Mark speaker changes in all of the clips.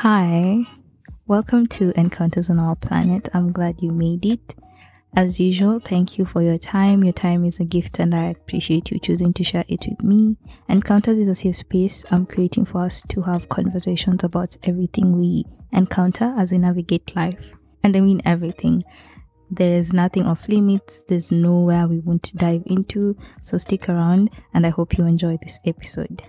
Speaker 1: Hi, welcome to Encounters on Our Planet. I'm glad you made it. As usual, thank you for your time. Your time is a gift, and I appreciate you choosing to share it with me. Encounters is a safe space I'm creating for us to have conversations about everything we encounter as we navigate life. And I mean everything. There's nothing off limits, there's nowhere we won't dive into. So stick around, and I hope you enjoy this episode.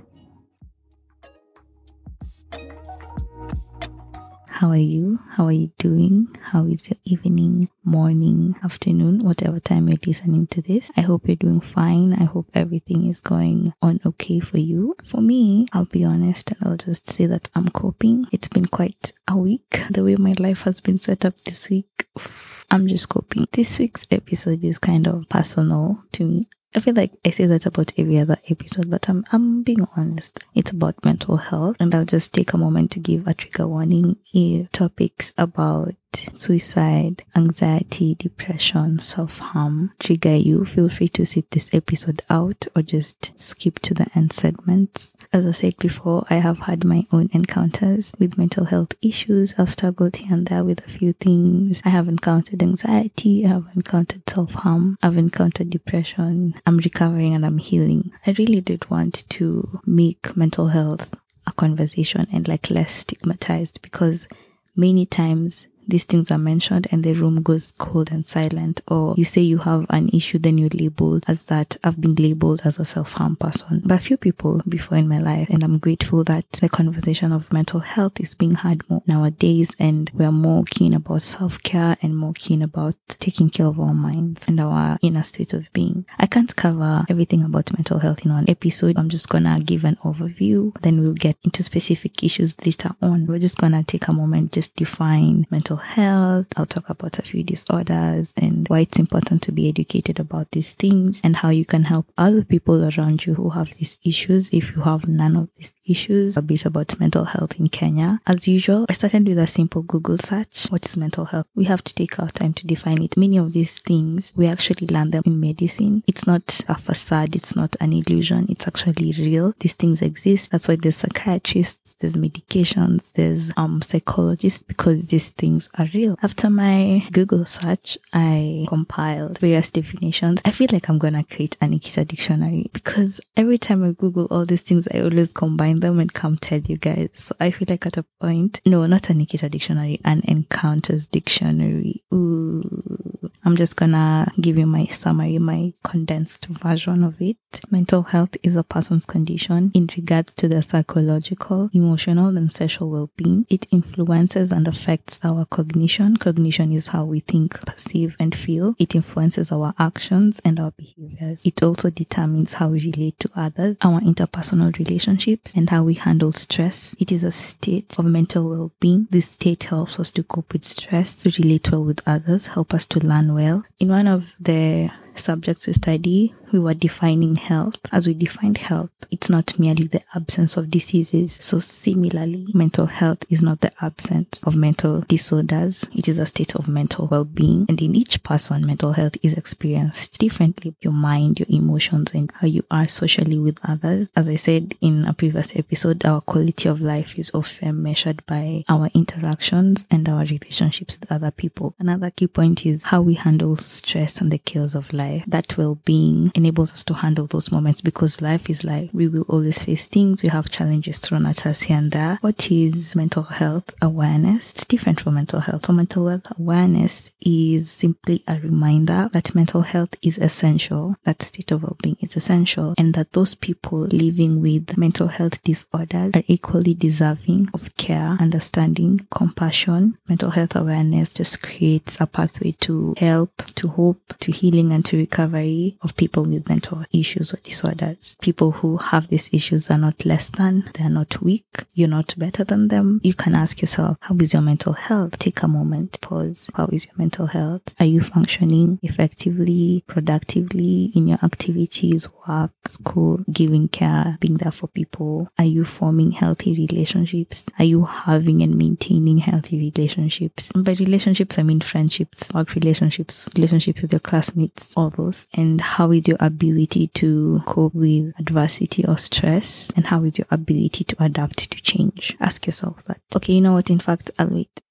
Speaker 1: How are you? How are you doing? How is your evening, morning, afternoon, whatever time you're listening to this? I hope you're doing fine. I hope everything is going on okay for you. For me, I'll be honest and I'll just say that I'm coping. It's been quite a week. The way my life has been set up this week, I'm just coping. This week's episode is kind of personal to me. I feel like I say that about every other episode, but I'm I'm being honest. It's about mental health, and I'll just take a moment to give a trigger warning if topics about suicide, anxiety, depression, self harm trigger you, feel free to sit this episode out or just skip to the end segments. As I said before, I have had my own encounters with mental health issues. I've struggled here and there with a few things. I have encountered anxiety, I have encountered self harm, I've encountered depression. I'm recovering and I'm healing. I really did want to make mental health a conversation and like less stigmatized because many times these things are mentioned and the room goes cold and silent or you say you have an issue then you're labeled as that. I've been labeled as a self-harm person by a few people before in my life and i'm grateful that the conversation of mental health is being had more nowadays and we're more keen about self-care and more keen about taking care of our minds and our inner state of being. I can't cover everything about mental health in one episode. I'm just gonna give an overview then we'll get into specific issues later on. We're just gonna take a moment just define mental health. I'll talk about a few disorders and why it's important to be educated about these things and how you can help other people around you who have these issues if you have none of these issues. A bit about mental health in Kenya. As usual, I started with a simple Google search. What is mental health? We have to take our time to define it. Many of these things, we actually learn them in medicine. It's not a facade. It's not an illusion. It's actually real. These things exist. That's why there's psychiatrists there's medications, there's um psychologists because these things are real. After my Google search, I compiled various definitions. I feel like I'm gonna create a Nikita dictionary because every time I Google all these things, I always combine them and come tell you guys. So I feel like at a point, no, not a Nikita dictionary, an encounters dictionary. Ooh. I'm just gonna give you my summary, my condensed version of it. Mental health is a person's condition in regards to their psychological, emotional, and social well being. It influences and affects our cognition. Cognition is how we think, perceive, and feel. It influences our actions and our behaviors. It also determines how we relate to others, our interpersonal relationships, and how we handle stress. It is a state of mental well being. This state helps us to cope with stress, to relate well with others, help us to learn well. In one of the subjects we study, we were defining health. As we defined health, it's not merely the absence of diseases. So, similarly, mental health is not the absence of mental disorders, it is a state of mental well being. And in each person, mental health is experienced differently. Your mind, your emotions, and how you are socially with others. As I said in a previous episode, our quality of life is often measured by our interactions and our relationships with other people. Another key point is how we handle stress and the cares of life. That well being enables us to handle those moments because life is life. We will always face things. We have challenges thrown at us here and there. What is mental health awareness? It's different from mental health. So mental health awareness is simply a reminder that mental health is essential, that state of well-being is essential, and that those people living with mental health disorders are equally deserving of care, understanding, compassion. Mental health awareness just creates a pathway to help, to hope, to healing, and to recovery of people with mental issues or disorders. People who have these issues are not less than, they're not weak, you're not better than them. You can ask yourself, how is your mental health? Take a moment, pause. How is your mental health? Are you functioning effectively, productively in your activities, work, school, giving care, being there for people? Are you forming healthy relationships? Are you having and maintaining healthy relationships? And by relationships, I mean friendships, work relationships, relationships with your classmates, all those. And how is your your ability to cope with adversity or stress? And how is your ability to adapt to change? Ask yourself that. Okay, you know what? In fact, I'll wait.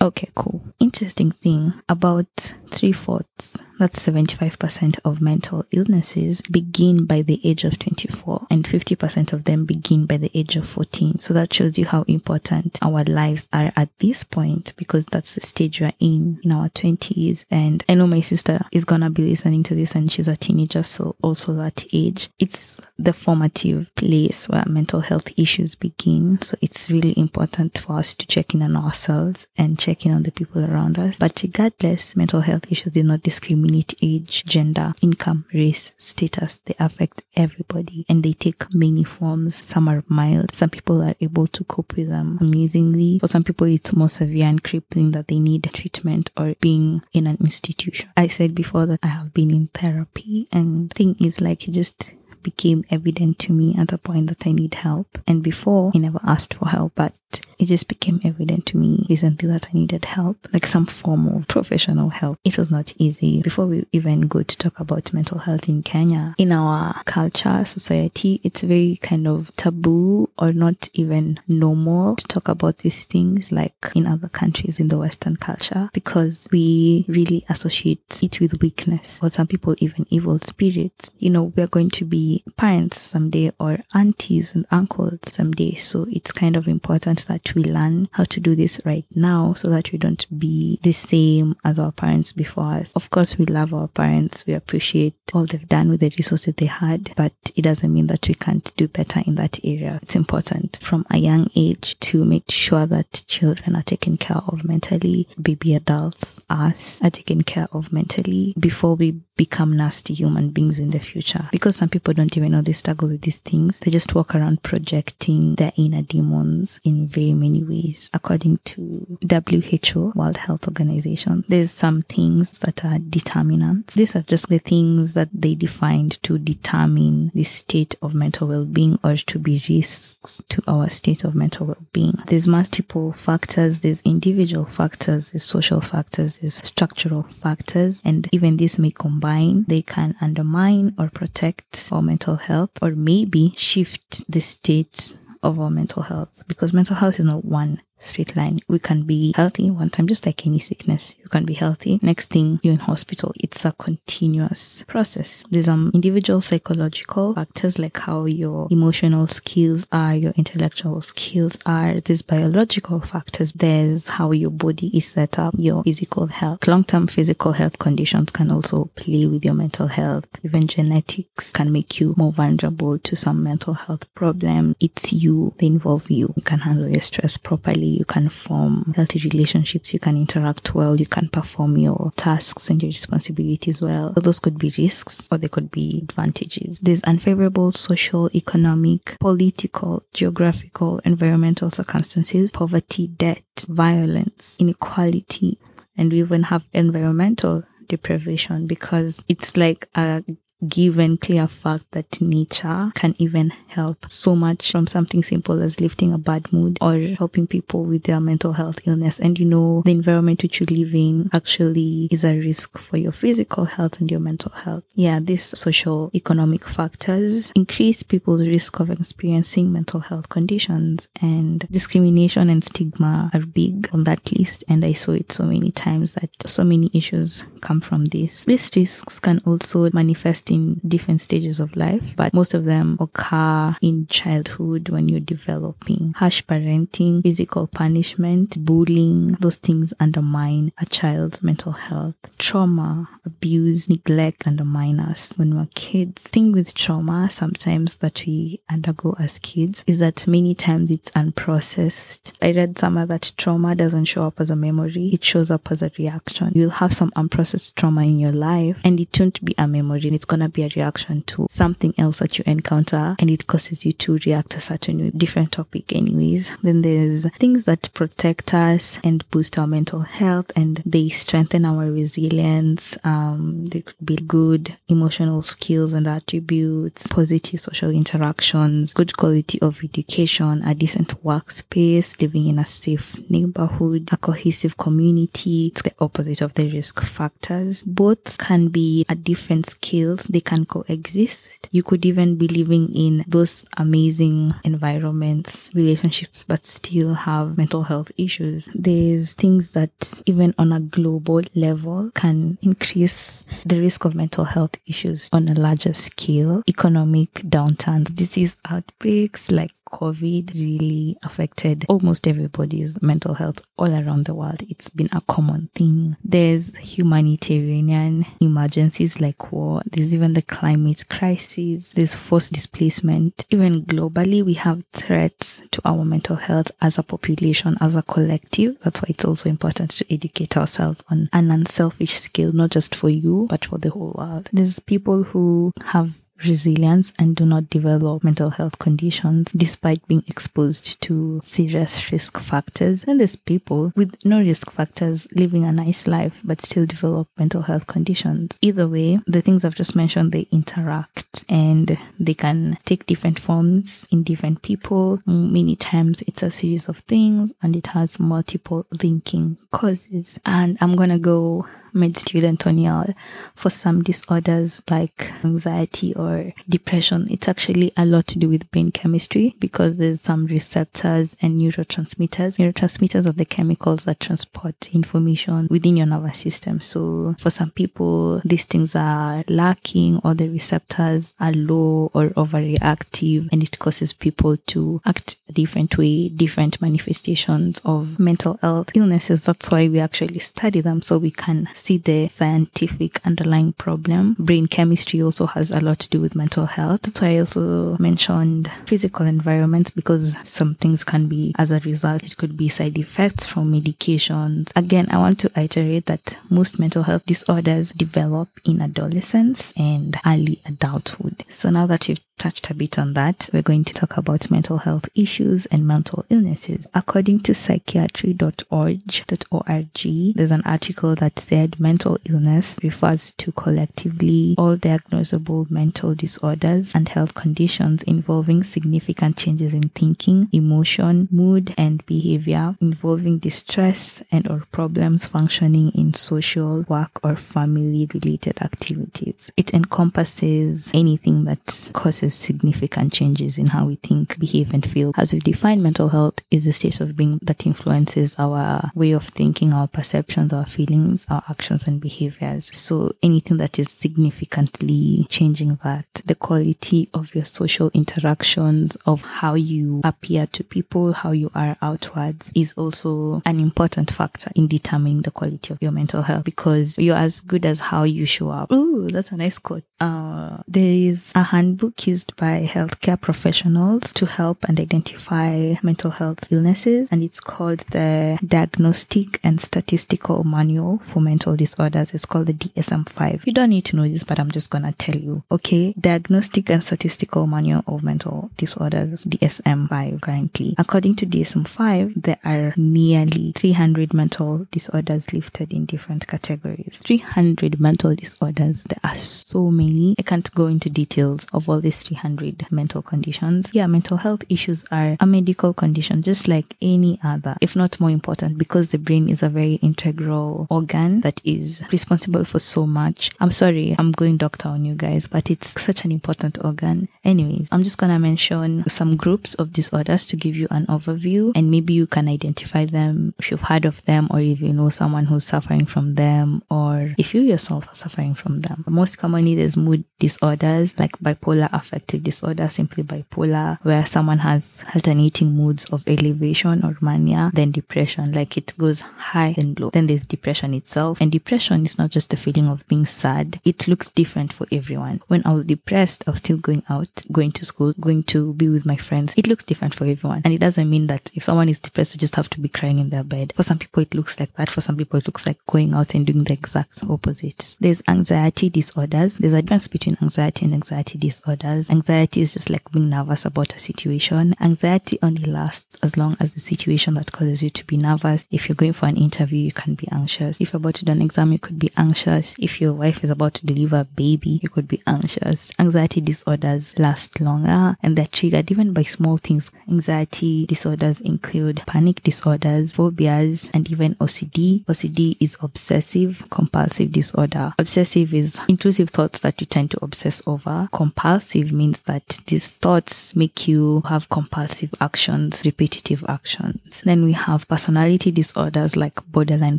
Speaker 1: Okay, cool. Interesting thing about three fourths, that's 75% of mental illnesses begin by the age of 24, and 50% of them begin by the age of 14. So that shows you how important our lives are at this point because that's the stage we're in in our 20s. And I know my sister is gonna be listening to this and she's a teenager, so also that age. It's the formative place where mental health issues begin. So it's really important for us to check in on ourselves and check in on the people around us. But regardless, mental health issues do not discriminate age, gender, income, race, status. They affect everybody and they take many forms. Some are mild. Some people are able to cope with them amazingly. For some people, it's more severe and crippling that they need treatment or being in an institution. I said before that I have been in therapy and thing is like it just became evident to me at a point that I need help. And before, I never asked for help, but it just became evident to me recently that I needed help, like some form of professional help. It was not easy. Before we even go to talk about mental health in Kenya, in our culture, society, it's very kind of taboo or not even normal to talk about these things like in other countries in the Western culture because we really associate it with weakness or some people even evil spirits. You know, we're going to be parents someday or aunties and uncles someday. So it's kind of important that we learn how to do this right now so that we don't be the same as our parents before us. Of course, we love our parents. We appreciate all they've done with the resources they had, but it doesn't mean that we can't do better in that area. It's important from a young age to make sure that children are taken care of mentally, baby adults, us are taken care of mentally before we become nasty human beings in the future. Because some people don't even know they struggle with these things. They just walk around projecting their inner demons in very many ways. According to WHO, World Health Organization, there's some things that are determinants. These are just the things that they defined to determine the state of mental well-being or to be risks to our state of mental well-being. There's multiple factors. There's individual factors. There's social factors. There's structural factors. And even this may combine. They can undermine or protect our mental health or maybe shift the state of our mental health because mental health is not one straight line. We can be healthy one time, just like any sickness. You can be healthy. Next thing, you're in hospital. It's a continuous process. There's um individual psychological factors like how your emotional skills are, your intellectual skills are. There's biological factors. There's how your body is set up, your physical health. Long-term physical health conditions can also play with your mental health. Even genetics can make you more vulnerable to some mental health problem. It's you, they involve you. You can handle your stress properly you can form healthy relationships, you can interact well, you can perform your tasks and your responsibilities well. So those could be risks or they could be advantages. There's unfavorable social, economic, political, geographical, environmental circumstances, poverty, debt, violence, inequality, and we even have environmental deprivation because it's like a given clear fact that nature can even help so much from something simple as lifting a bad mood or helping people with their mental health illness. And you know, the environment which you live in actually is a risk for your physical health and your mental health. Yeah, these social economic factors increase people's risk of experiencing mental health conditions and discrimination and stigma are big on that list. And I saw it so many times that so many issues come from this. These risks can also manifest in different stages of life, but most of them occur in childhood when you're developing. Harsh parenting, physical punishment, bullying, those things undermine a child's mental health. Trauma, abuse, neglect undermine us when we're kids. Thing with trauma sometimes that we undergo as kids is that many times it's unprocessed. I read somewhere that trauma doesn't show up as a memory, it shows up as a reaction. You'll have some unprocessed trauma in your life and it won't be a memory it's gonna be a reaction to something else that you encounter and it causes you to react a certain. Different topic anyways. Then there's things that protect us and boost our mental health and they strengthen our resilience. Um, they could be good emotional skills and attributes, positive social interactions, good quality of education, a decent workspace, living in a safe neighborhood, a cohesive community. It's the opposite of the risk factors. Both can be at different scales. They can coexist. You could even be living in those amazing environments, relationships, but still have mental health issues. There's things that even on a global level can increase the risk of mental health issues on a larger scale. Economic downturns, disease outbreaks like COVID really affected almost everybody's mental health all around the world. It's been a common thing. There's humanitarian emergencies like war. There's even the climate crisis. There's forced displacement. Even globally, we have threats to our mental health as a population, as a collective. That's why it's also important to educate ourselves on an unselfish scale, not just for you, but for the whole world. There's people who have resilience and do not develop mental health conditions despite being exposed to serious risk factors. And there's people with no risk factors living a nice life but still develop mental health conditions. Either way, the things I've just mentioned, they interact and they can take different forms in different people. Many times it's a series of things and it has multiple linking causes. And I'm gonna go med student on y'all for some disorders like anxiety or depression. It's actually a lot to do with brain chemistry because there's some receptors and neurotransmitters. Neurotransmitters are the chemicals that transport information within your nervous system. So for some people, these things are lacking or the receptors are low or overreactive and it causes people to act a different way, different manifestations of mental health illnesses. That's why we actually study them so we can see the scientific underlying problem. Brain chemistry also has a lot to do with mental health. That's why I also mentioned physical environments because some things can be as a result. It could be side effects from medications. Again, I want to iterate that most mental health disorders develop in adolescence and early adulthood. So now that you've touched a bit on that, we're going to talk about mental health issues and mental illnesses. According to psychiatry.org.org, there's an article that said mental illness refers to collectively all diagnosable mental disorders and health conditions involving significant changes in thinking, emotion, mood, and behavior involving distress and or problems functioning in social, work, or family related activities. It encompasses anything that causes significant changes in how we think, behave, and feel. As we define mental health is a state of being that influences our way of thinking, our perceptions, our feelings, our actions, and behaviors. So anything that is significantly changing that, the quality of your social interactions, of how you appear to people, how you are outwards, is also an important factor in determining the quality of your mental health because you're as good as how you show up. Ooh, that's a nice quote. Uh, there is a handbook used by healthcare professionals to help and identify mental health illnesses, and it's called the Diagnostic and Statistical Manual for Mental Disorders. It's called the DSM 5. You don't need to know this, but I'm just gonna tell you. Okay, Diagnostic and Statistical Manual of Mental Disorders, DSM 5 currently. According to DSM 5, there are nearly 300 mental disorders listed in different categories. 300 mental disorders. There are so many. I can't go into details of all these 300 mental conditions. Yeah, mental health issues are a medical condition just like any other, if not more important, because the brain is a very integral organ that is responsible for so much. I'm sorry, I'm going doctor on you guys, but it's such an important organ. Anyways, I'm just gonna mention some groups of disorders to give you an overview and maybe you can identify them if you've heard of them or if you know someone who's suffering from them or if you yourself are suffering from them. Most commonly, there's mood disorders like bipolar affective disorder, simply bipolar, where someone has alternating moods of elevation or mania, then depression, like it goes high and low. Then there's depression itself, And depression is not just a feeling of being sad. It looks different for everyone. When I was depressed, I was still going out, going to school, going to be with my friends. It looks different for everyone. And it doesn't mean that if someone is depressed, they just have to be crying in their bed. For some people, it looks like that. For some people, it looks like going out and doing the exact opposite. There's anxiety disorders. There's a difference between anxiety and anxiety disorders. Anxiety is just like being nervous about a situation. Anxiety only lasts as long as the situation that causes you to be nervous. If you're going for an interview, you can be anxious. If you're about to do an exam, you could be anxious. If your wife is about to deliver a baby, you could be anxious. Anxiety disorders last longer and they're triggered even by small things. Anxiety disorders include panic disorders, phobias, and even OCD. OCD is obsessive compulsive disorder. Obsessive is intrusive thoughts that you tend to obsess over. Compulsive means that these thoughts make you have compulsive actions, repetitive actions. Then we have personality disorders like borderline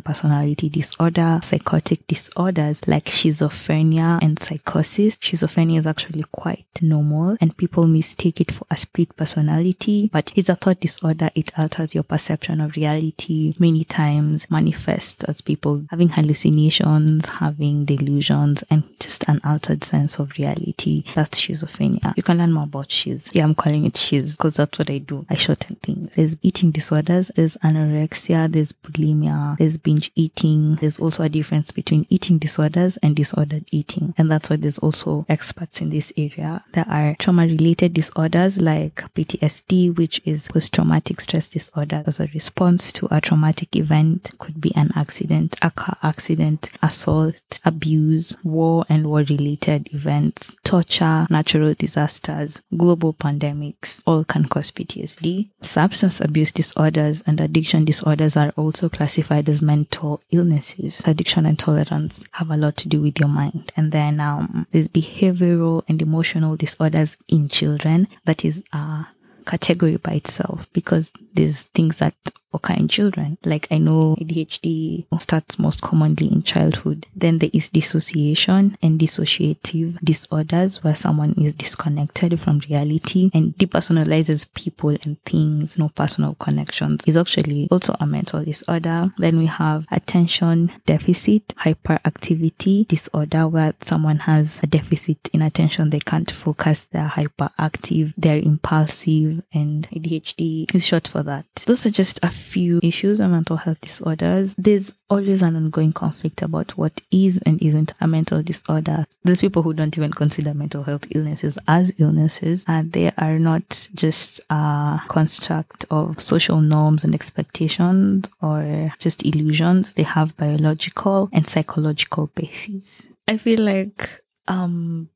Speaker 1: personality disorder, psychotic disorders like schizophrenia and psychosis. Schizophrenia is actually quite normal and people mistake it for a split personality, but it's a thought disorder. It alters your perception of reality many times, manifests as people having hallucinations, having delusions, and just an altered sense of reality. That's schizophrenia. You can learn more about shiz. Yeah, I'm calling it shiz because that's what I do. I shorten things. There's eating disorders, there's anorexia, there's bulimia, there's binge eating. There's also a difference between eating disorders and disordered eating. And that's why there's also experts in this area. There are trauma related disorders like PTSD, which is post traumatic stress disorder as a response to a traumatic event. Could be an accident, a car accident, assault, abuse, war and war related events, torture, natural disasters, global pandemics, all can cause PTSD. Substance abuse disorders and addiction disorders are also classified as mental illnesses. Addiction and tolerance have a lot to do with your mind. And then um, there's behavioral and emotional disorders in children. That is a category by itself because there's things that occur in children. Like I know ADHD starts most commonly in childhood. Then there is dissociation and dissociative disorders where someone is disconnected from reality and depersonalizes people and things, no personal connections. Is actually also a mental disorder. Then we have attention deficit hyperactivity disorder where someone has a deficit in attention. They can't focus. They're hyperactive. They're impulsive and ADHD is short for that. Those are just a few issues of mental health disorders. There's always an ongoing conflict about what is and isn't a mental disorder. There's people who don't even consider mental health illnesses as illnesses, and they are not just a construct of social norms and expectations or just illusions. They have biological and psychological bases. I feel like um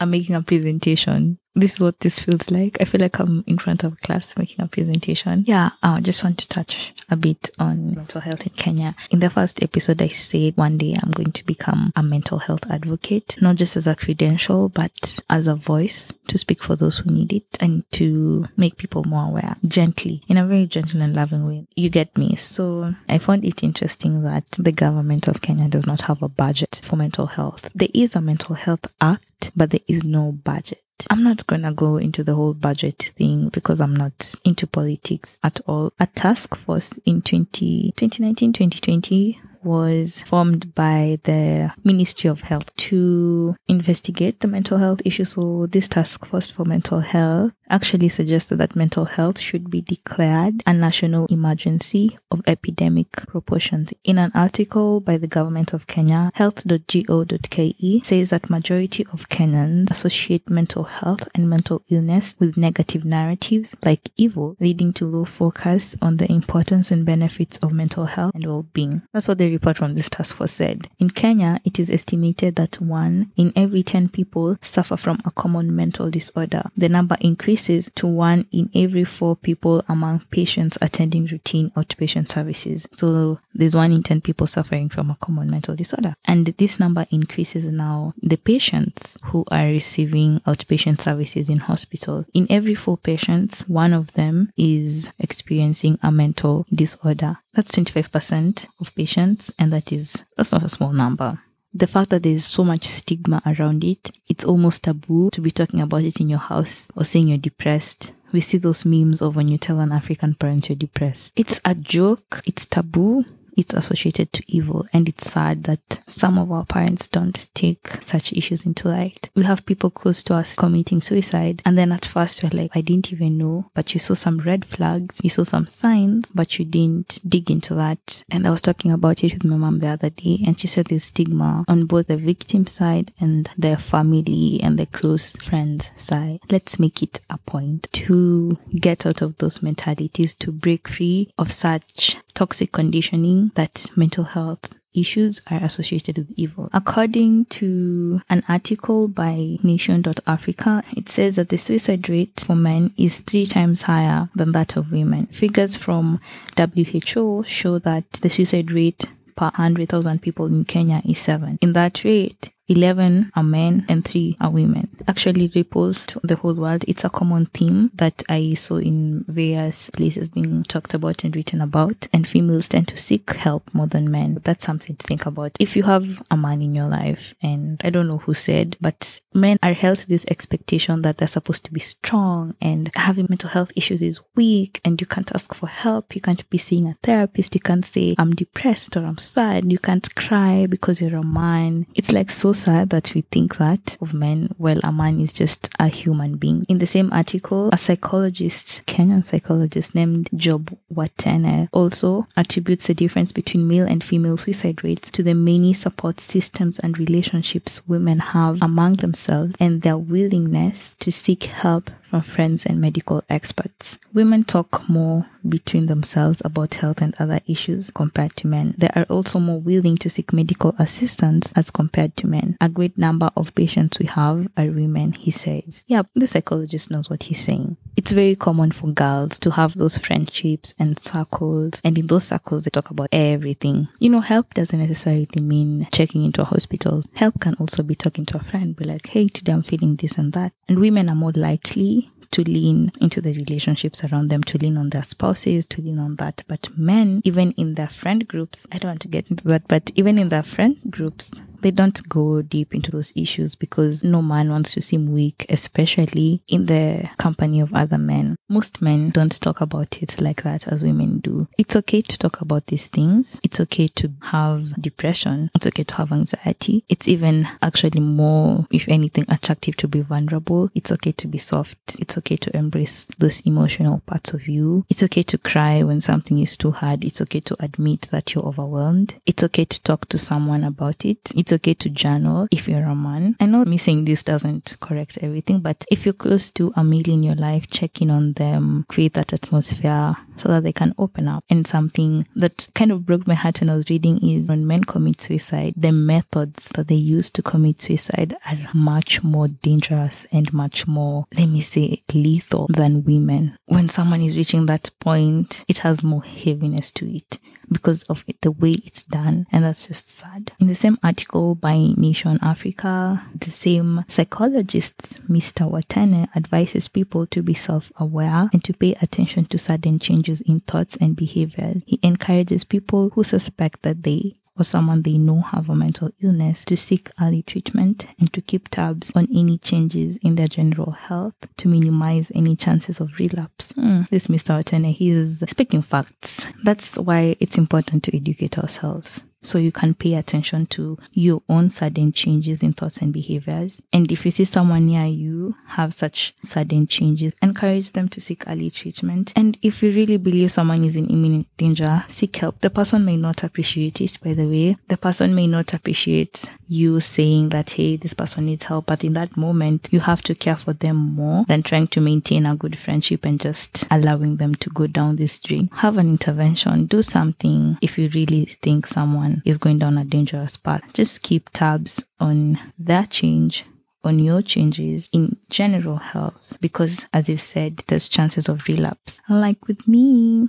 Speaker 1: I'm making a presentation this is what this feels like. I feel like I'm in front of a class making a presentation. Yeah, I just want to touch a bit on mental health in Kenya. In the first episode, I said one day I'm going to become a mental health advocate, not just as a credential, but as a voice to speak for those who need it and to make people more aware gently, in a very gentle and loving way. You get me? So I found it interesting that the government of Kenya does not have a budget for mental health. There is a mental health act, but there is no budget. I'm not gonna go into the whole budget thing because I'm not into politics at all. A task force in 20, 2019, 2020 was formed by the Ministry of Health to investigate the mental health issue. So this task force for mental health actually suggested that mental health should be declared a national emergency of epidemic proportions. In an article by the government of Kenya, health.go.ke says that majority of Kenyans associate mental health and mental illness with negative narratives like evil, leading to low focus on the importance and benefits of mental health and well-being. That's what the report from this task force said. In Kenya, it is estimated that one in every 10 people suffer from a common mental disorder. The number increases to one in every four people among patients attending routine outpatient services. So there's one in 10 people suffering from a common mental disorder. And this number increases now the patients who are receiving outpatient services in hospital. In every four patients, one of them is experiencing a mental disorder. That's 25% of patients, and that is, that's not a small number the fact that there's so much stigma around it, it's almost taboo to be talking about it in your house or saying you're depressed. We see those memes of when you tell an African parent you're depressed. It's a joke, it's taboo, it's associated to evil. And it's sad that some of our parents don't take such issues into light. We have people close to us committing suicide, and then at first we're like, I didn't even know, but you saw some red flags, you saw some signs, but you didn't dig into that. And I was talking about it with my mom the other day, and she said there's stigma on both the victim side and their family and their close friends side. Let's make it a point to get out of those mentalities, to break free of such toxic conditioning that mental health issues are associated with evil. According to an article by Nation.Africa, it says that the suicide rate for men is three times higher than that of women. Figures from WHO show that the suicide rate per 100,000 people in Kenya is 7. In that rate, 11 are men and 3 are women. Actually ripples to the whole world. It's a common theme that I saw in various places being talked about and written about. And females tend to seek help more than men. That's something to think about. If you have a man in your life, and I don't know who said, but men are held to this expectation that they're supposed to be strong and having mental health issues is weak and you can't ask for help. You can't be seeing a therapist. You can't say, I'm depressed or I'm sad. You can't cry because you're a man. It's like so sad that we think that of men, well, a man is just a human being. In the same article, a psychologist, Kenyan psychologist named Job Watene, also attributes the difference between male and female suicide rates to the many support systems and relationships women have among themselves and their willingness to seek help from friends and medical experts. Women talk more between themselves about health and other issues compared to men. They are also more willing to seek medical assistance as compared to men. A great number of patients we have are women, he says. Yeah, the psychologist knows what he's saying. It's very common for girls to have those friendships and circles, and in those circles, they talk about everything. You know, help doesn't necessarily mean checking into a hospital. Help can also be talking to a friend, be like, hey, today I'm feeling this and that. And women are more likely to lean into the relationships around them, to lean on their spouses, to lean on that. But men, even in their friend groups, I don't want to get into that, but even in their friend groups, they don't go deep into those issues because no man wants to seem weak, especially in the company of other men. Most men don't talk about it like that as women do. It's okay to talk about these things. It's okay to have depression. It's okay to have anxiety. It's even actually more, if anything, attractive to be vulnerable. It's okay to be soft. It's okay to embrace those emotional parts of you. It's okay to cry when something is too hard. It's okay to admit that you're overwhelmed. It's okay to talk to someone about it. It's okay to journal if you're a man. I know me saying this doesn't correct everything, but if you're close to a male in your life, check in on them, create that atmosphere so that they can open up. And something that kind of broke my heart when I was reading is when men commit suicide, the methods that they use to commit suicide are much more dangerous and much more, let me say, lethal than women. When someone is reaching that point, it has more heaviness to it because of it, the way it's done. And that's just sad. In the same article by Nation Africa, the same psychologist, Mr. Watene, advises people to be self aware and to pay attention to sudden changes in thoughts and behaviors. He encourages people who suspect that they or someone they know have a mental illness to seek early treatment and to keep tabs on any changes in their general health to minimize any chances of relapse. Hmm. This Mr. Watene, he is speaking facts. That's why it's important to educate ourselves so you can pay attention to your own sudden changes in thoughts and behaviors. And if you see someone near you have such sudden changes, encourage them to seek early treatment. And if you really believe someone is in imminent danger, seek help. The person may not appreciate it, by the way. The person may not appreciate you saying that, hey, this person needs help. But in that moment, you have to care for them more than trying to maintain a good friendship and just allowing them to go down this drain. Have an intervention. Do something if you really think someone is going down a dangerous path. Just keep tabs on that change on your changes in general health because as you've said there's chances of relapse like with me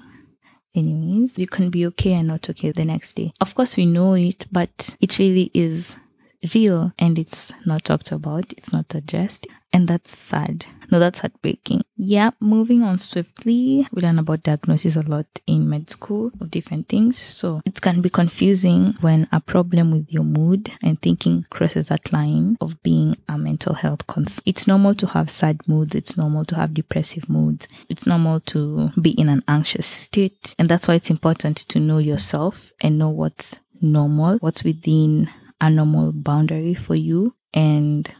Speaker 1: anyways you can be okay and not okay the next day of course we know it but it really is real and it's not talked about, it's not addressed. And that's sad. No, that's heartbreaking. Yeah, moving on swiftly, we learn about diagnosis a lot in med school of different things. So it can be confusing when a problem with your mood and thinking crosses that line of being a mental health concern. It's normal to have sad moods. It's normal to have depressive moods. It's normal to be in an anxious state. And that's why it's important to know yourself and know what's normal, what's within a normal boundary for you and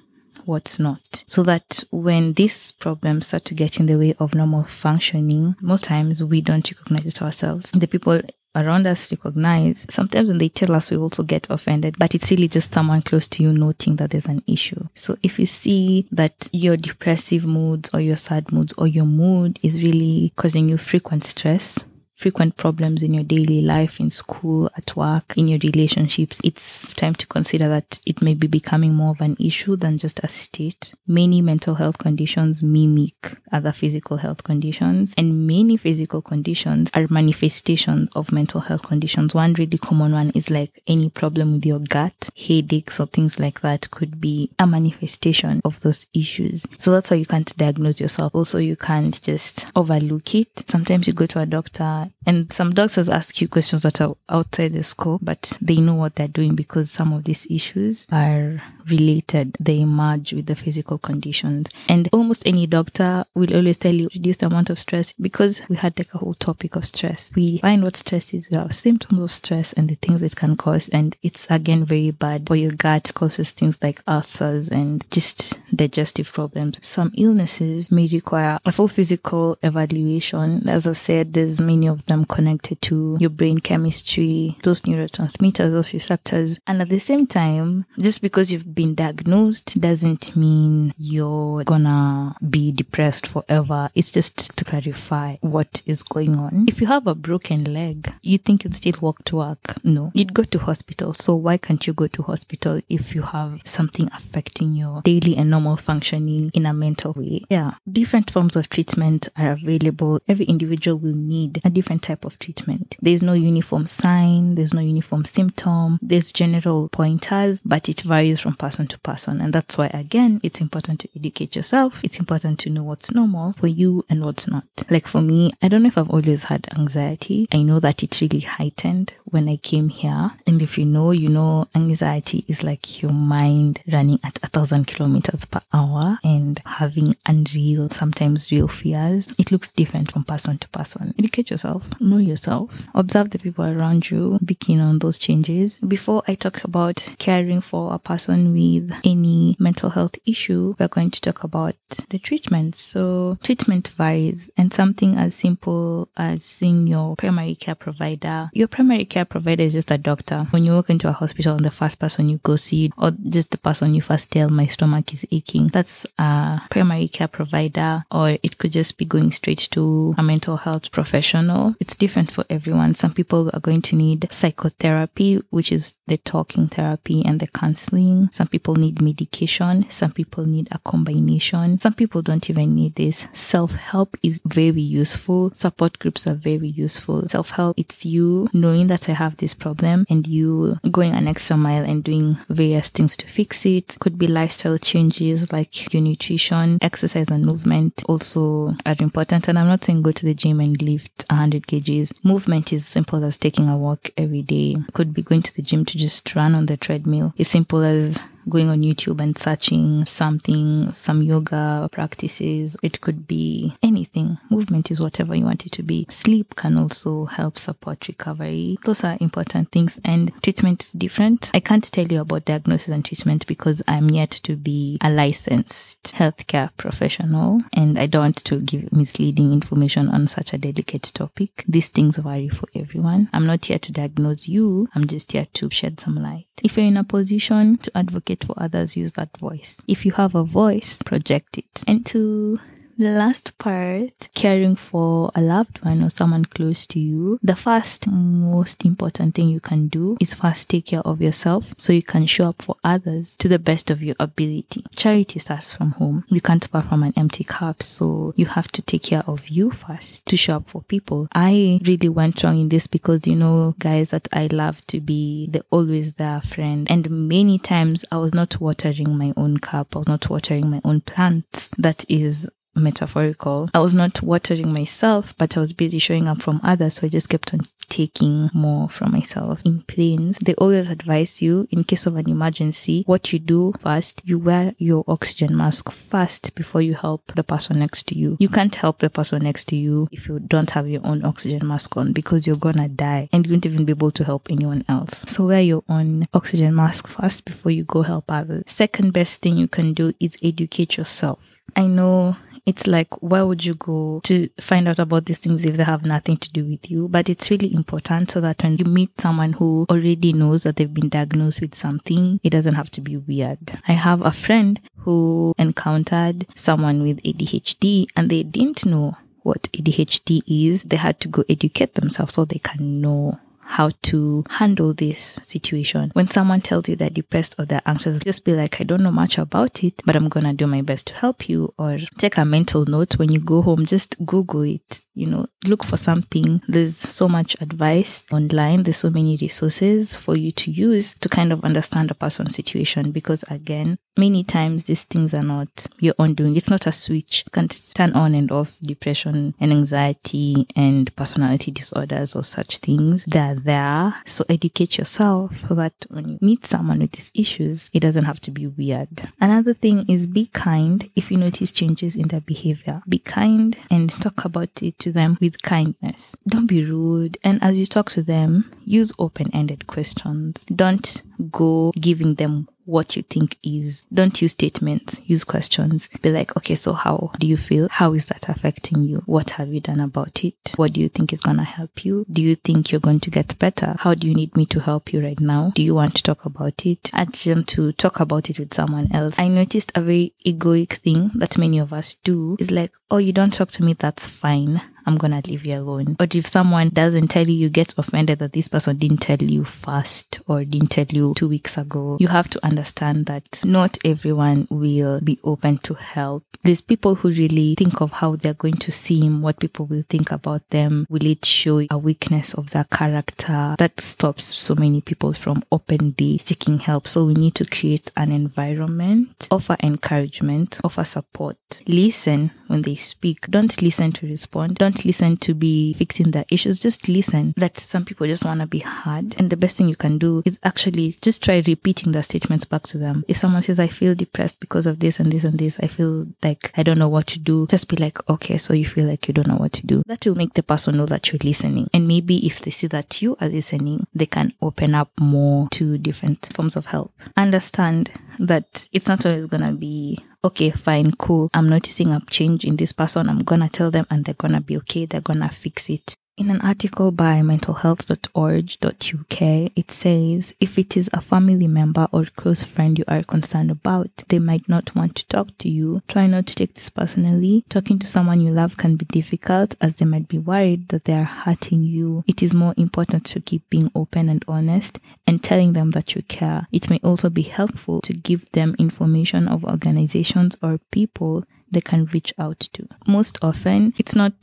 Speaker 1: what's not. So that when these problems start to get in the way of normal functioning, most times we don't recognize it ourselves. The people around us recognize. Sometimes when they tell us, we also get offended, but it's really just someone close to you noting that there's an issue. So if you see that your depressive moods or your sad moods or your mood is really causing you frequent stress, frequent problems in your daily life, in school, at work, in your relationships, it's time to consider that it may be becoming more of an issue than just a state. Many mental health conditions mimic other physical health conditions, and many physical conditions are manifestations of mental health conditions. One really common one is like any problem with your gut, headaches, or things like that could be a manifestation of those issues. So that's why you can't diagnose yourself. Also, you can't just overlook it. Sometimes you go to a doctor and some doctors ask you questions that are outside the scope, but they know what they're doing because some of these issues are related. They merge with the physical conditions. And almost any doctor will always tell you reduce the amount of stress because we had like a whole topic of stress. We find what stress is, we have symptoms of stress and the things it can cause. And it's again very bad for your gut, causes things like ulcers and just digestive problems. Some illnesses may require a full physical evaluation. As I've said, there's many of them connected to your brain chemistry, those neurotransmitters, those receptors. And at the same time, just because you've been diagnosed doesn't mean you're gonna be depressed forever. It's just to clarify what is going on. If you have a broken leg, you think you'd still walk to work? No, you'd go to hospital. So why can't you go to hospital if you have something affecting your daily and normal functioning in a mental way? Yeah, different forms of treatment are available. Every individual will need a different type of treatment. There's no uniform sign, there's no uniform symptom, there's general pointers, but it varies from person to person. And that's why, again, it's important to educate yourself. It's important to know what's normal for you and what's not. Like for me, I don't know if I've always had anxiety. I know that it really heightened when I came here. And if you know, you know, anxiety is like your mind running at a thousand kilometers per hour and having unreal, sometimes real fears. It looks different from person to person. Educate yourself, know yourself, observe the people around you, be keen on those changes. Before I talk about caring for a person with any mental health issue, we're going to talk about the treatment. So, treatment varies, and something as simple as seeing your primary care provider. Your primary care provider is just a doctor. When you walk into a hospital and the first person you go see, or just the person you first tell, my stomach is aching, that's a primary care provider, or it could just be going straight to a mental health professional. It's different for everyone. Some people are going to need psychotherapy, which is the talking therapy and the counseling. Some people need medication. Some people need a combination. Some people don't even need this. Self help is very useful. Support groups are very useful. Self help, it's you knowing that I have this problem and you going an extra mile and doing various things to fix it. Could be lifestyle changes like your nutrition, exercise, and movement also are important. And I'm not saying go to the gym and lift 100 kgs. Movement is simple as taking a walk every day. Could be going to the gym to just run on the treadmill. It's simple as going on YouTube and searching something, some yoga practices. It could be anything. Movement is whatever you want it to be. Sleep can also help support recovery. Those are important things and treatment is different. I can't tell you about diagnosis and treatment because I'm yet to be a licensed healthcare professional and I don't want to give misleading information on such a delicate topic. These things vary for everyone. I'm not here to diagnose you. I'm just here to shed some light. If you're in a position to advocate for others, use that voice. If you have a voice, project it. And to The last part, caring for a loved one or someone close to you. The first most important thing you can do is first take care of yourself so you can show up for others to the best of your ability. Charity starts from home. You can't pour from an empty cup, so you have to take care of you first to show up for people. I really went wrong in this because you know, guys, that I love to be the always there friend. And many times I was not watering my own cup, I was not watering my own plants. That is metaphorical. I was not watering myself, but I was busy showing up from others. So I just kept on taking more from myself. In planes, they always advise you in case of an emergency, what you do first, you wear your oxygen mask first before you help the person next to you. You can't help the person next to you if you don't have your own oxygen mask on because you're gonna die and you won't even be able to help anyone else. So wear your own oxygen mask first before you go help others. Second best thing you can do is educate yourself. I know it's like where would you go to find out about these things if they have nothing to do with you? But it's really important so that when you meet someone who already knows that they've been diagnosed with something it doesn't have to be weird. I have a friend who encountered someone with adhd and they didn't know what adhd is. They had to go educate themselves so they can know how to handle this situation. When someone tells you they're depressed or they're anxious, just be like, I don't know much about it, but I'm going to do my best to help you. Or take a mental note when you go home, just Google it, you know, look for something. There's so much advice online, there's so many resources for you to use to kind of understand a person's situation because, again, many times these things are not your own doing. It's not a switch. You can't turn on and off depression and anxiety and personality disorders or such things. They're there. So educate yourself so that when you meet someone with these issues, it doesn't have to be weird. Another thing is be kind if you notice changes in their behavior. Be kind and talk about it to them with kindness. Don't be rude. And as you talk to them, use open ended questions. Don't go giving them what you think is. Don't use statements, use questions. Be like, okay, so how do you feel? How is that affecting you? What have you done about it? What do you think is going to help you? Do you think you're going to get better? How do you need me to help you right now? Do you want to talk about it? Ask them to talk about it with someone else. I noticed a very egoic thing that many of us do is like, oh, you don't talk to me, that's fine. I'm gonna leave you alone. But if someone doesn't tell you, you get offended that this person didn't tell you first or didn't tell you two weeks ago. You have to understand that not everyone will be open to help. There's people who really think of how they're going to seem, what people will think about them. Will it show a weakness of their character? That stops so many people from openly seeking help. So we need to create an environment, offer encouragement, offer support, listen when they speak. Don't listen to respond. Don't listen to be fixing their issues. Just listen. That some people just want to be heard. And the best thing you can do is actually just try repeating their statements back to them. If someone says, I feel depressed because of this and this and this, I feel like I don't know what to do, just be like, okay, so you feel like you don't know what to do. That will make the person know that you're listening. And maybe if they see that you are listening, they can open up more to different forms of help. Understand that it's not always going to be okay, fine, cool. I'm noticing a change in this person. I'm to tell them and they're to be okay. They're to fix it. In an article by mentalhealth.org.uk, it says if it is a family member or close friend you are concerned about, they might not want to talk to you. Try not to take this personally. Talking to someone you love can be difficult as they might be worried that they are hurting you. It is more important to keep being open and honest and telling them that you care. It may also be helpful to give them information of organizations or people they can reach out to. Most often, it's not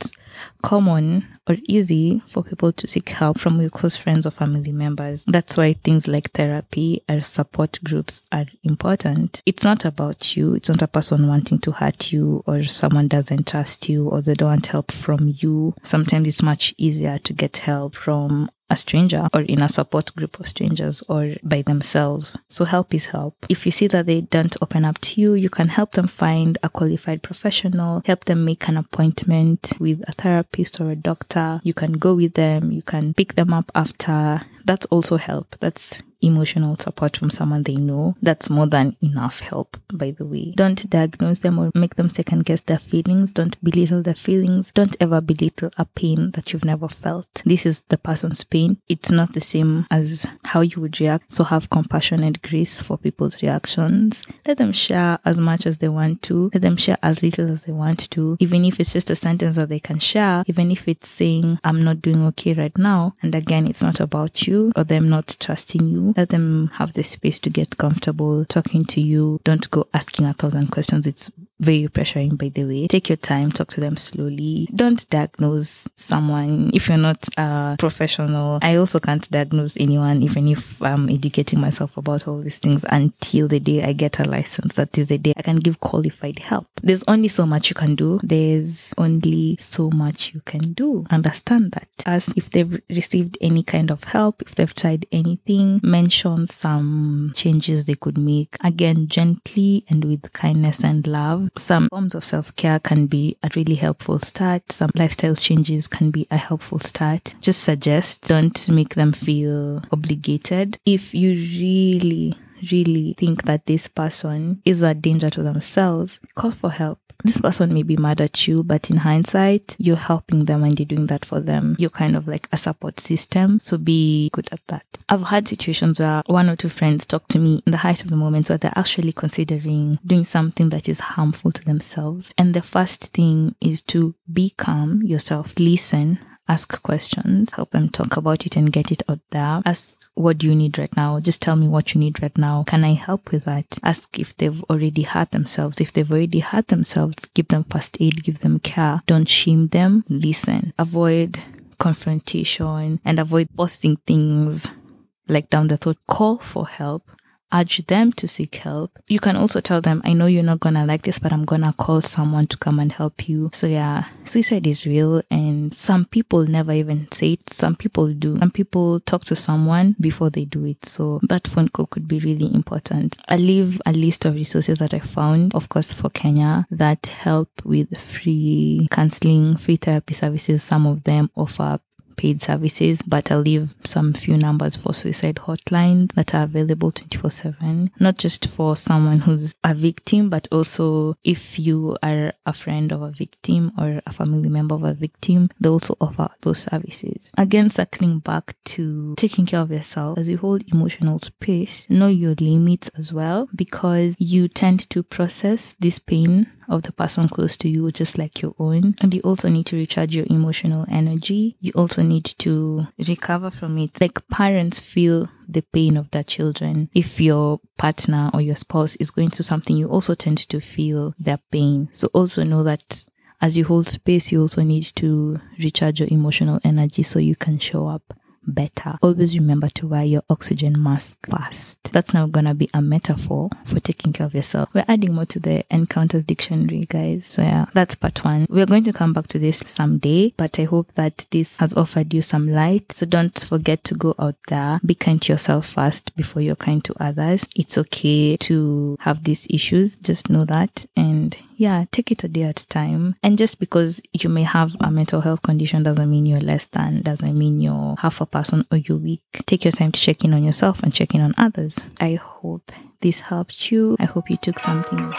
Speaker 1: common or easy for people to seek help from your close friends or family members. That's why things like therapy or support groups are important. It's not about you, it's not a person wanting to hurt you or someone doesn't trust you or they don't want help from you. Sometimes it's much easier to get help from a stranger or in a support group of strangers or by themselves. So help is help. If you see that they don't open up to you, you can help them find a qualified professional, help them make an appointment with a therapist or a doctor. You can go with them, you can pick them up after That's also help. That's emotional support from someone they know. That's more than enough help, by the way. Don't diagnose them or make them second guess their feelings. Don't belittle their feelings. Don't ever belittle a pain that you've never felt. This is the person's pain. It's not the same as how you would react. So have compassion and grace for people's reactions. Let them share as much as they want to. Let them share as little as they want to. Even if it's just a sentence that they can share, even if it's saying, I'm not doing okay right now. And again, it's not about you or them not trusting you let them have the space to get comfortable talking to you. Don't go asking a thousand questions. It's very pressuring, by the way. Take your time, talk to them slowly. Don't diagnose someone if you're not a professional. I also can't diagnose anyone, even if I'm educating myself about all these things until the day I get a license. That is the day I can give qualified help. There's only so much you can do. There's only so much you can do. Understand that. As if they've received any kind of help, if they've tried anything, mention some changes they could make. Again, gently and with kindness and love some forms of self care can be a really helpful start. Some lifestyle changes can be a helpful start. Just suggest, don't make them feel obligated. If you really really think that this person is a danger to themselves, call for help. This person may be mad at you, but in hindsight, you're helping them and you're doing that for them. You're kind of like a support system. So be good at that. I've had situations where one or two friends talk to me in the height of the moment where they're actually considering doing something that is harmful to themselves. And the first thing is to be calm yourself, listen, ask questions, help them talk about it and get it out there. Ask what do you need right now? Just tell me what you need right now. Can I help with that? Ask if they've already hurt themselves. If they've already hurt themselves, give them first aid, give them care. Don't shame them. Listen. Avoid confrontation and avoid forcing things like down the throat. Call for help urge them to seek help. You can also tell them, I know you're not gonna like this, but I'm gonna call someone to come and help you. So yeah, suicide is real and some people never even say it. Some people do. Some people talk to someone before they do it. So that phone call could be really important. I leave a list of resources that I found, of course, for Kenya that help with free counseling, free therapy services. Some of them offer paid services, but I'll leave some few numbers for suicide hotlines that are available 24 7, not just for someone who's a victim, but also if you are a friend of a victim or a family member of a victim, they also offer those services. Again, circling back to taking care of yourself as you hold emotional space, know your limits as well, because you tend to process this pain of the person close to you just like your own. And you also need to recharge your emotional energy. You also need to recover from it. Like parents feel the pain of their children. If your partner or your spouse is going through something, you also tend to feel their pain. So also know that as you hold space, you also need to recharge your emotional energy so you can show up better. Always remember to wear your oxygen mask first. That's now gonna be a metaphor for taking care of yourself. We're adding more to the encounters dictionary, guys. So yeah, that's part one. We're going to come back to this someday, but I hope that this has offered you some light. So don't forget to go out there, be kind to yourself first before you're kind to others. It's okay to have these issues. Just know that and yeah, take it a day at a time. And just because you may have a mental health condition doesn't mean you're less than, doesn't mean you're half a person or you're weak. Take your time to check in on yourself and check in on others. I hope this helped you. I hope you took something.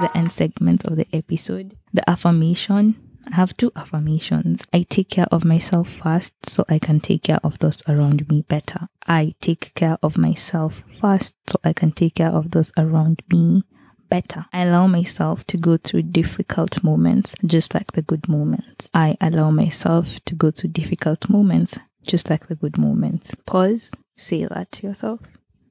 Speaker 1: The end segment of the episode, the affirmation I have two affirmations. I take care of myself first so I can take care of those around me better. I take care of myself first so I can take care of those around me better. I allow myself to go through difficult moments just like the good moments. I allow myself to go through difficult moments just like the good moments. Pause, say that to yourself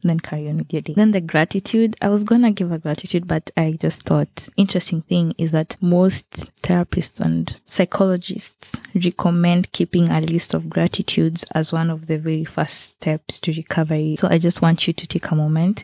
Speaker 1: then carry on with your day. Then the gratitude, I was gonna give a gratitude, but I just thought interesting thing is that most therapists and psychologists recommend keeping a list of gratitudes as one of the very first steps to recovery. So I just want you to take a moment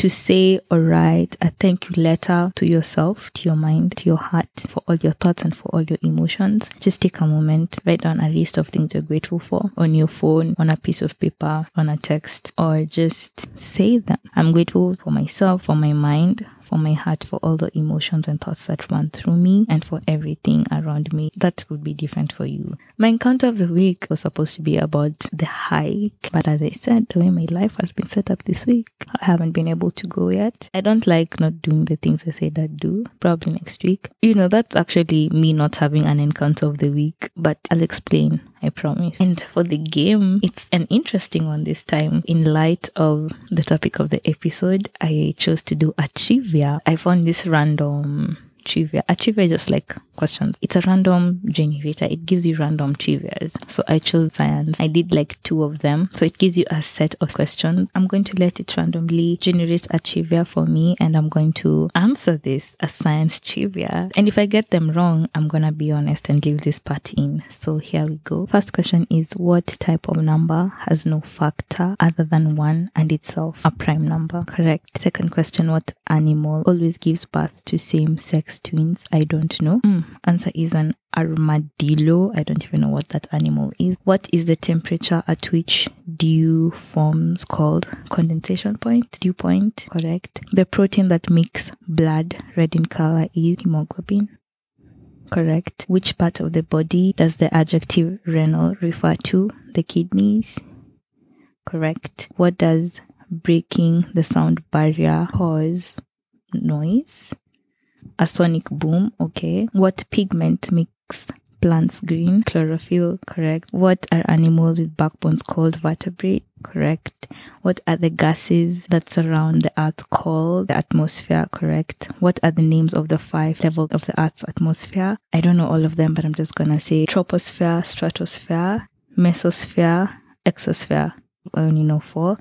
Speaker 1: to say or write a thank you letter to yourself, to your mind, to your heart for all your thoughts and for all your emotions. Just take a moment, write down a list of things you're grateful for on your phone, on a piece of paper, on a text, or just say them. I'm grateful for myself, for my mind, for my heart, for all the emotions and thoughts that run through me, and for everything around me. That would be different for you. My encounter of the week was supposed to be about the hike, but as I said, the way my life has been set up this week, I haven't been able to go yet. I don't like not doing the things I said I'd do, probably next week. You know, that's actually me not having an encounter of the week, but I'll explain I promise. And for the game, it's an interesting one this time. In light of the topic of the episode, I chose to do a trivia. I found this random trivia. A trivia is just like questions. It's a random generator. It gives you random trivias. So I chose science. I did like two of them. So it gives you a set of questions. I'm going to let it randomly generate a trivia for me and I'm going to answer this as science trivia. And if I get them wrong, I'm going to be honest and leave this part in. So here we go. First question is what type of number has no factor other than one and itself a prime number? Correct. Second question, what animal always gives birth to same sex twins? I don't know. Mm, answer is an armadillo. I don't even know what that animal is. What is the temperature at which dew forms called condensation point? Dew point, correct. The protein that makes blood red in color is hemoglobin. Correct. Which part of the body does the adjective renal refer to? The kidneys. Correct. What does breaking the sound barrier cause? Noise a sonic boom. Okay. What pigment makes plants green? Chlorophyll. Correct. What are animals with backbones called? Vertebrate. Correct. What are the gases that surround the earth called? The atmosphere. Correct. What are the names of the five levels of the earth's atmosphere? I don't know all of them, but I'm just gonna say troposphere, stratosphere, mesosphere, exosphere. I only know four.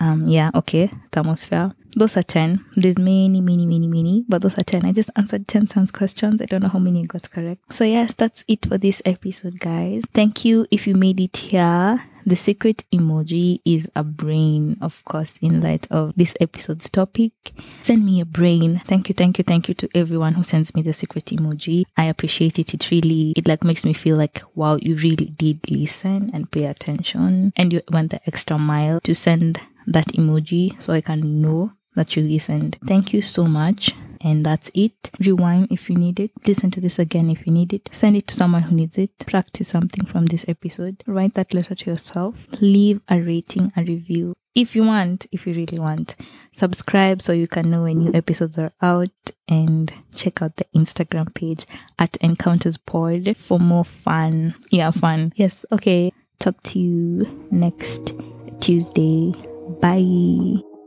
Speaker 1: Um, yeah, okay, thermosphere. Those are 10. There's many, many, many, many, but those are 10. I just answered 10 science questions. I don't know how many I got correct. So, yes, that's it for this episode, guys. Thank you if you made it here. The secret emoji is a brain, of course, in light of this episode's topic. Send me a brain. Thank you, thank you, thank you to everyone who sends me the secret emoji. I appreciate it. It really, it like makes me feel like, wow, you really did listen and pay attention and you went the extra mile to send that emoji so I can know that you listened. Thank you so much. And that's it. Rewind if you need it. Listen to this again if you need it. Send it to someone who needs it. Practice something from this episode. Write that letter to yourself. Leave a rating, a review. If you want, if you really want, subscribe so you can know when new episodes are out and check out the Instagram page at Encounters Pod for more fun. Yeah, fun. Yes, okay. Talk to you next Tuesday. Bye.